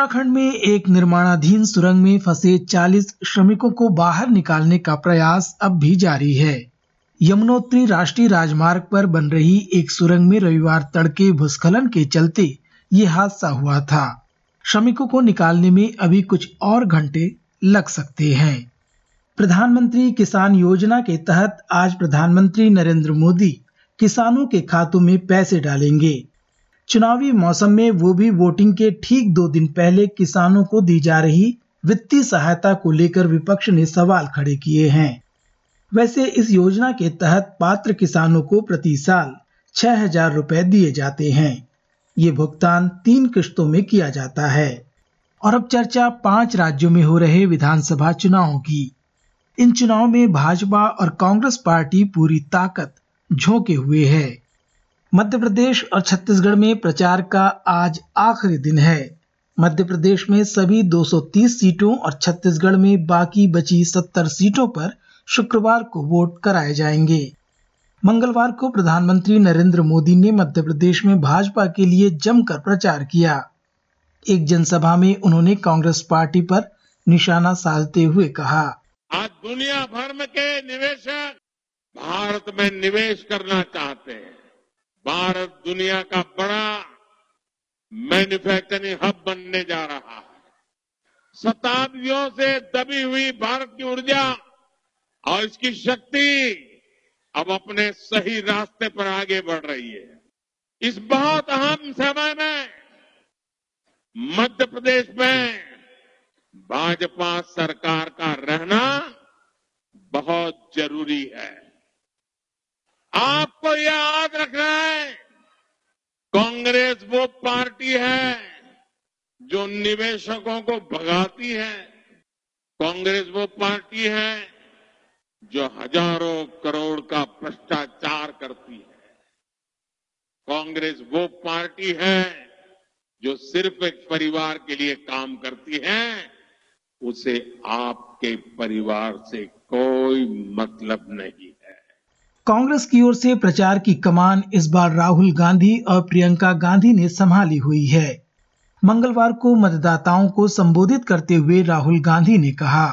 उत्तराखंड में एक निर्माणाधीन सुरंग में फंसे 40 श्रमिकों को बाहर निकालने का प्रयास अब भी जारी है। यमुनोत्री राष्ट्रीय राजमार्ग पर बन रही एक सुरंग में रविवार तड़के भूस्खलन के चलते ये हादसा हुआ था। श्रमिकों को निकालने में अभी कुछ और घंटे लग सकते हैं। प्रधानमंत्री किसान योजना के तहत आज प्रधानमंत्री नरेंद्र मोदी किसानों के खातों में पैसे डालेंगे। चुनावी मौसम में वो भी वोटिंग के ठीक दो दिन पहले किसानों को दी जा रही वित्तीय सहायता को लेकर विपक्ष ने सवाल खड़े किए हैं। वैसे इस योजना के तहत पात्र किसानों को प्रति साल छह हज़ार रूपए दिए जाते हैं। ये भुगतान तीन किश्तों में किया जाता है। और अब चर्चा पाँच राज्यों में हो रहे विधानसभा चुनावों की। इन चुनाव में भाजपा और कांग्रेस पार्टी पूरी ताकत झोंके हुए है। मध्य प्रदेश और छत्तीसगढ़ में प्रचार का आज आखिरी दिन है। मध्य प्रदेश में सभी 230 सीटों और छत्तीसगढ़ में बाकी बची 70 सीटों पर शुक्रवार को वोट कराए जाएँगे। मंगलवार को प्रधानमंत्री नरेंद्र मोदी ने मध्य प्रदेश में भाजपा के लिए जमकर प्रचार किया। एक जनसभा में उन्होंने कांग्रेस पार्टी पर निशाना साधते हुए कहा। आज दुनिया भर में के निवेशक भारत में निवेश करना चाहते हैं। भारत दुनिया का बड़ा मैन्युफैक्चरिंग हब बनने जा रहा है। शताब्दियों से दबी हुई भारत की ऊर्जा और इसकी शक्ति अब अपने सही रास्ते पर आगे बढ़ रही है। इस बहुत अहम समय में मध्य प्रदेश में भाजपा सरकार का रहना बहुत ज़रूरी है। आपको यह याद रखना है, कांग्रेस वो पार्टी है जो निवेशकों को भगाती है। कांग्रेस वो पार्टी है जो हज़ारों करोड़ का भ्रष्टाचार करती है। कांग्रेस वो पार्टी है जो सिर्फ़ एक परिवार के लिए काम करती है, उसे आपके परिवार से कोई मतलब नहीं। कांग्रेस की ओर से प्रचार की कमान इस बार राहुल गांधी और प्रियंका गांधी ने संभाली हुई है। मंगलवार को मतदाताओं को संबोधित करते हुए राहुल गांधी ने कहा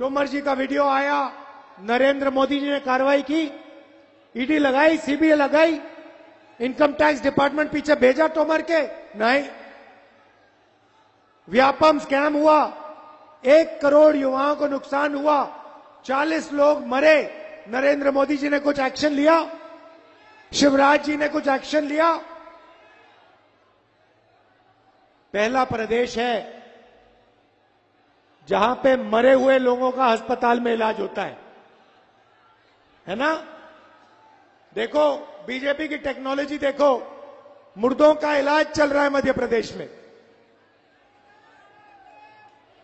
तोमर जी का वीडियो आया, नरेंद्र मोदी जी ने कार्रवाई की, ईडी लगाई, सीबीआई लगाई, इनकम टैक्स डिपार्टमेंट पीछे भेजा तोमर के, नहीं। व्यापम स्कैम हुआ, एक करोड़ युवाओं को नुकसान हुआ, चालीस लोग मरे नरेंद्र मोदी जी ने कुछ एक्शन लिया? शिवराज जी ने कुछ एक्शन लिया? पहला प्रदेश है जहाँ पे मरे हुए लोगों का अस्पताल में इलाज होता है। है ना? देखो, बीजेपी की टेक्नोलॉजी देखो, मुर्दों का इलाज चल रहा है मध्य प्रदेश में।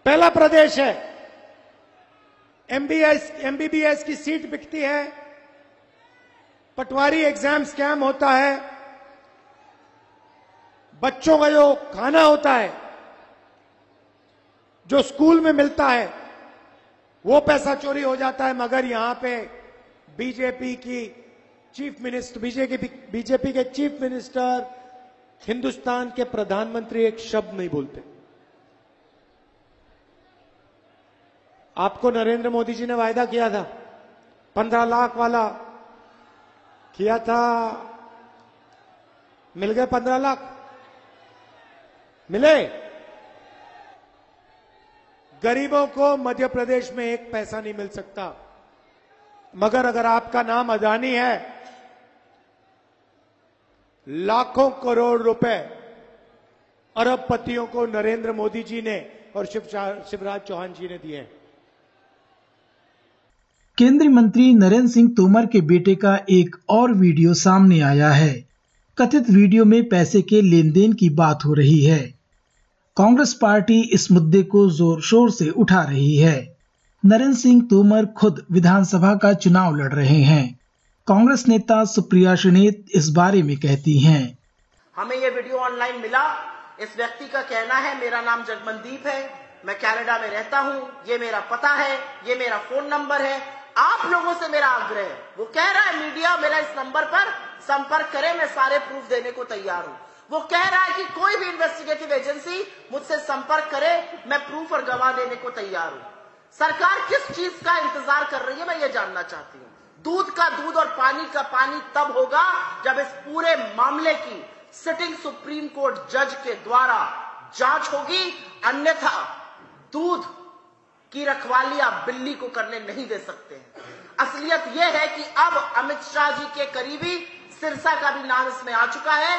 पहला प्रदेश है एमबीएस एमबीबीएस की सीट बिकती है। पटवारी एग्ज़ाम स्कैम होता है। बच्चों का जो खाना होता है, जो स्कूल में मिलता है, वो पैसा चोरी हो जाता है, मगर यहाँ पे बीजेपी की चीफ मिनिस्टर बीजेपी बीजेपी के चीफ मिनिस्टर हिंदुस्तान के प्रधानमंत्री एक शब्द नहीं बोलते। आपको नरेंद्र मोदी जी ने वायदा किया था। पंद्रह लाख वाला किया था। मिल गए पंद्रह लाख। मिले। गरीबों को मध्य प्रदेश में एक पैसा नहीं मिल सकता। मगर अगर आपका नाम अदानी है, लाखों करोड़ रुपए अरबपतियों को नरेंद्र मोदी जी ने और शिवराज चौहान जी ने दिए हैं। केंद्रीय मंत्री नरेंद्र सिंह तोमर के बेटे का एक और वीडियो सामने आया है। कथित वीडियो में पैसे के लेन देन की बात हो रही है। कांग्रेस पार्टी इस मुद्दे को ज़ोर शोर से उठा रही है। नरेंद्र सिंह तोमर खुद विधानसभा का चुनाव लड़ रहे हैं। कांग्रेस नेता सुप्रिया सुनेत इस बारे में कहती हैं। हमें ये वीडियो ऑनलाइन मिला। इस व्यक्ति का कहना है, मेरा नाम जगमनदीप है। मैं कनाडा में रहता हूँ। ये मेरा पता है। ये मेरा फ़ोन नंबर है। आप लोगों से मेरा आग्रह है। वो कह रहा है, मीडिया मेरा इस नंबर पर संपर्क करे, मैं सारे प्रूफ देने को तैयार हूँ। वो कह रहा है कि कोई भी इन्वेस्टिगेटिव एजेंसी मुझसे संपर्क करे, मैं प्रूफ और गवाह देने को तैयार हूँ। सरकार किस चीज़ का इंतज़ार कर रही है, मैं ये जानना चाहती हूँ। दूध का दूध और पानी का पानी तब होगा जब इस पूरे मामले की सिटिंग सुप्रीम कोर्ट जज के द्वारा जाँच होगी। अन्यथा दूध की रखवाली आप बिल्ली को करने नहीं दे सकते हैं। असलियत यह है कि अब अमित शाह जी के करीबी सिरसा का भी नाम इसमें आ चुका है।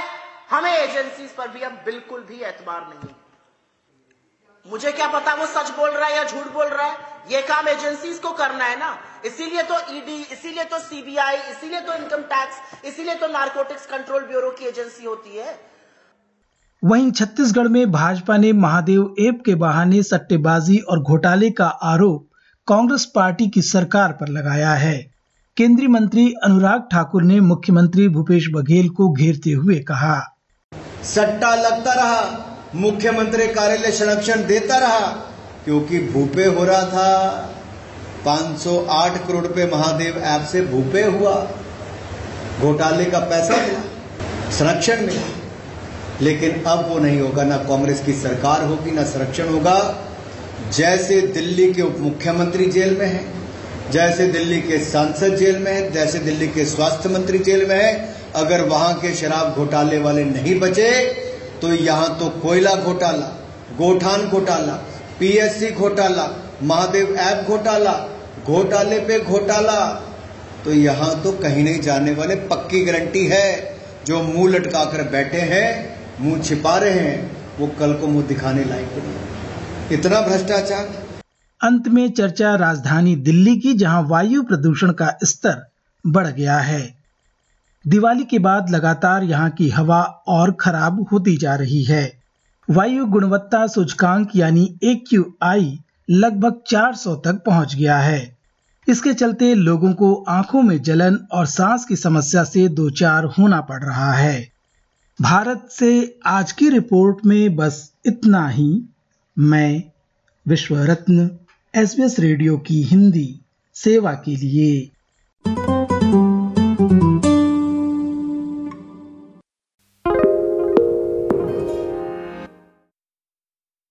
हमें एजेंसीज पर भी अब बिल्कुल भी एतबार नहीं मुझे क्या पता वो सच बोल रहा है या झूठ बोल रहा है? ये काम एजेंसीज को करना है ना। इसीलिए तो ईडी e इसीलिए तो सीबीआई इसीलिए तो इनकम टैक्स इसीलिए तो नारकोटिक्स कंट्रोल ब्यूरो की एजेंसी होती है। वहीं छत्तीसगढ़ में भाजपा ने महादेव ऐप के बहाने सट्टेबाजी और घोटाले का आरोप कांग्रेस पार्टी की सरकार पर लगाया है। केंद्रीय मंत्री अनुराग ठाकुर ने मुख्यमंत्री भूपेश बघेल को घेरते हुए कहा। सट्टा लगता रहा, मुख्यमंत्री कार्यालय संरक्षण देता रहा, क्योंकि भूपे हो रहा था। 508 करोड़ रुपए महादेव ऐप से भूपे हुआ। घोटाले का पैसा मिला, संरक्षण मिला। लेकिन अब वो नहीं होगा, ना कांग्रेस की सरकार होगी, ना संरक्षण होगा। जैसे दिल्ली के उप मुख्यमंत्री जेल में है, जैसे दिल्ली के सांसद जेल में है, जैसे दिल्ली के स्वास्थ्य मंत्री जेल में है, अगर वहाँ के शराब घोटाले वाले नहीं बचे तो यहाँ तो कोयला घोटाला, गोठान घोटाला, पीएससी घोटाला, महादेव ऐप घोटाला, घोटाले पे घोटाला। तो यहाँ तो कहीं नहीं जाने वाले, पक्की गारंटी है, जो मुँह लटकाकर बैठे हैं मुँह छिपा रहे हैं, वो कल को मुँह दिखाने लायक नहीं इतना भ्रष्टाचार? अंत में चर्चा राजधानी दिल्ली की, जहाँ वायु प्रदूषण का स्तर बढ़ गया है। दिवाली के बाद लगातार यहाँ की हवा और खराब होती जा रही है। वायु गुणवत्ता सूचकांक यानी ए लगभग 400 तक पहुँच गया है। इसके चलते लोगों को आँखों में जलन और सांस की समस्या से दो चार होना पड़ रहा है। भारत से आज की रिपोर्ट में बस इतना ही। मैं विश्व रत्न एस रेडियो की हिंदी सेवा के लिए।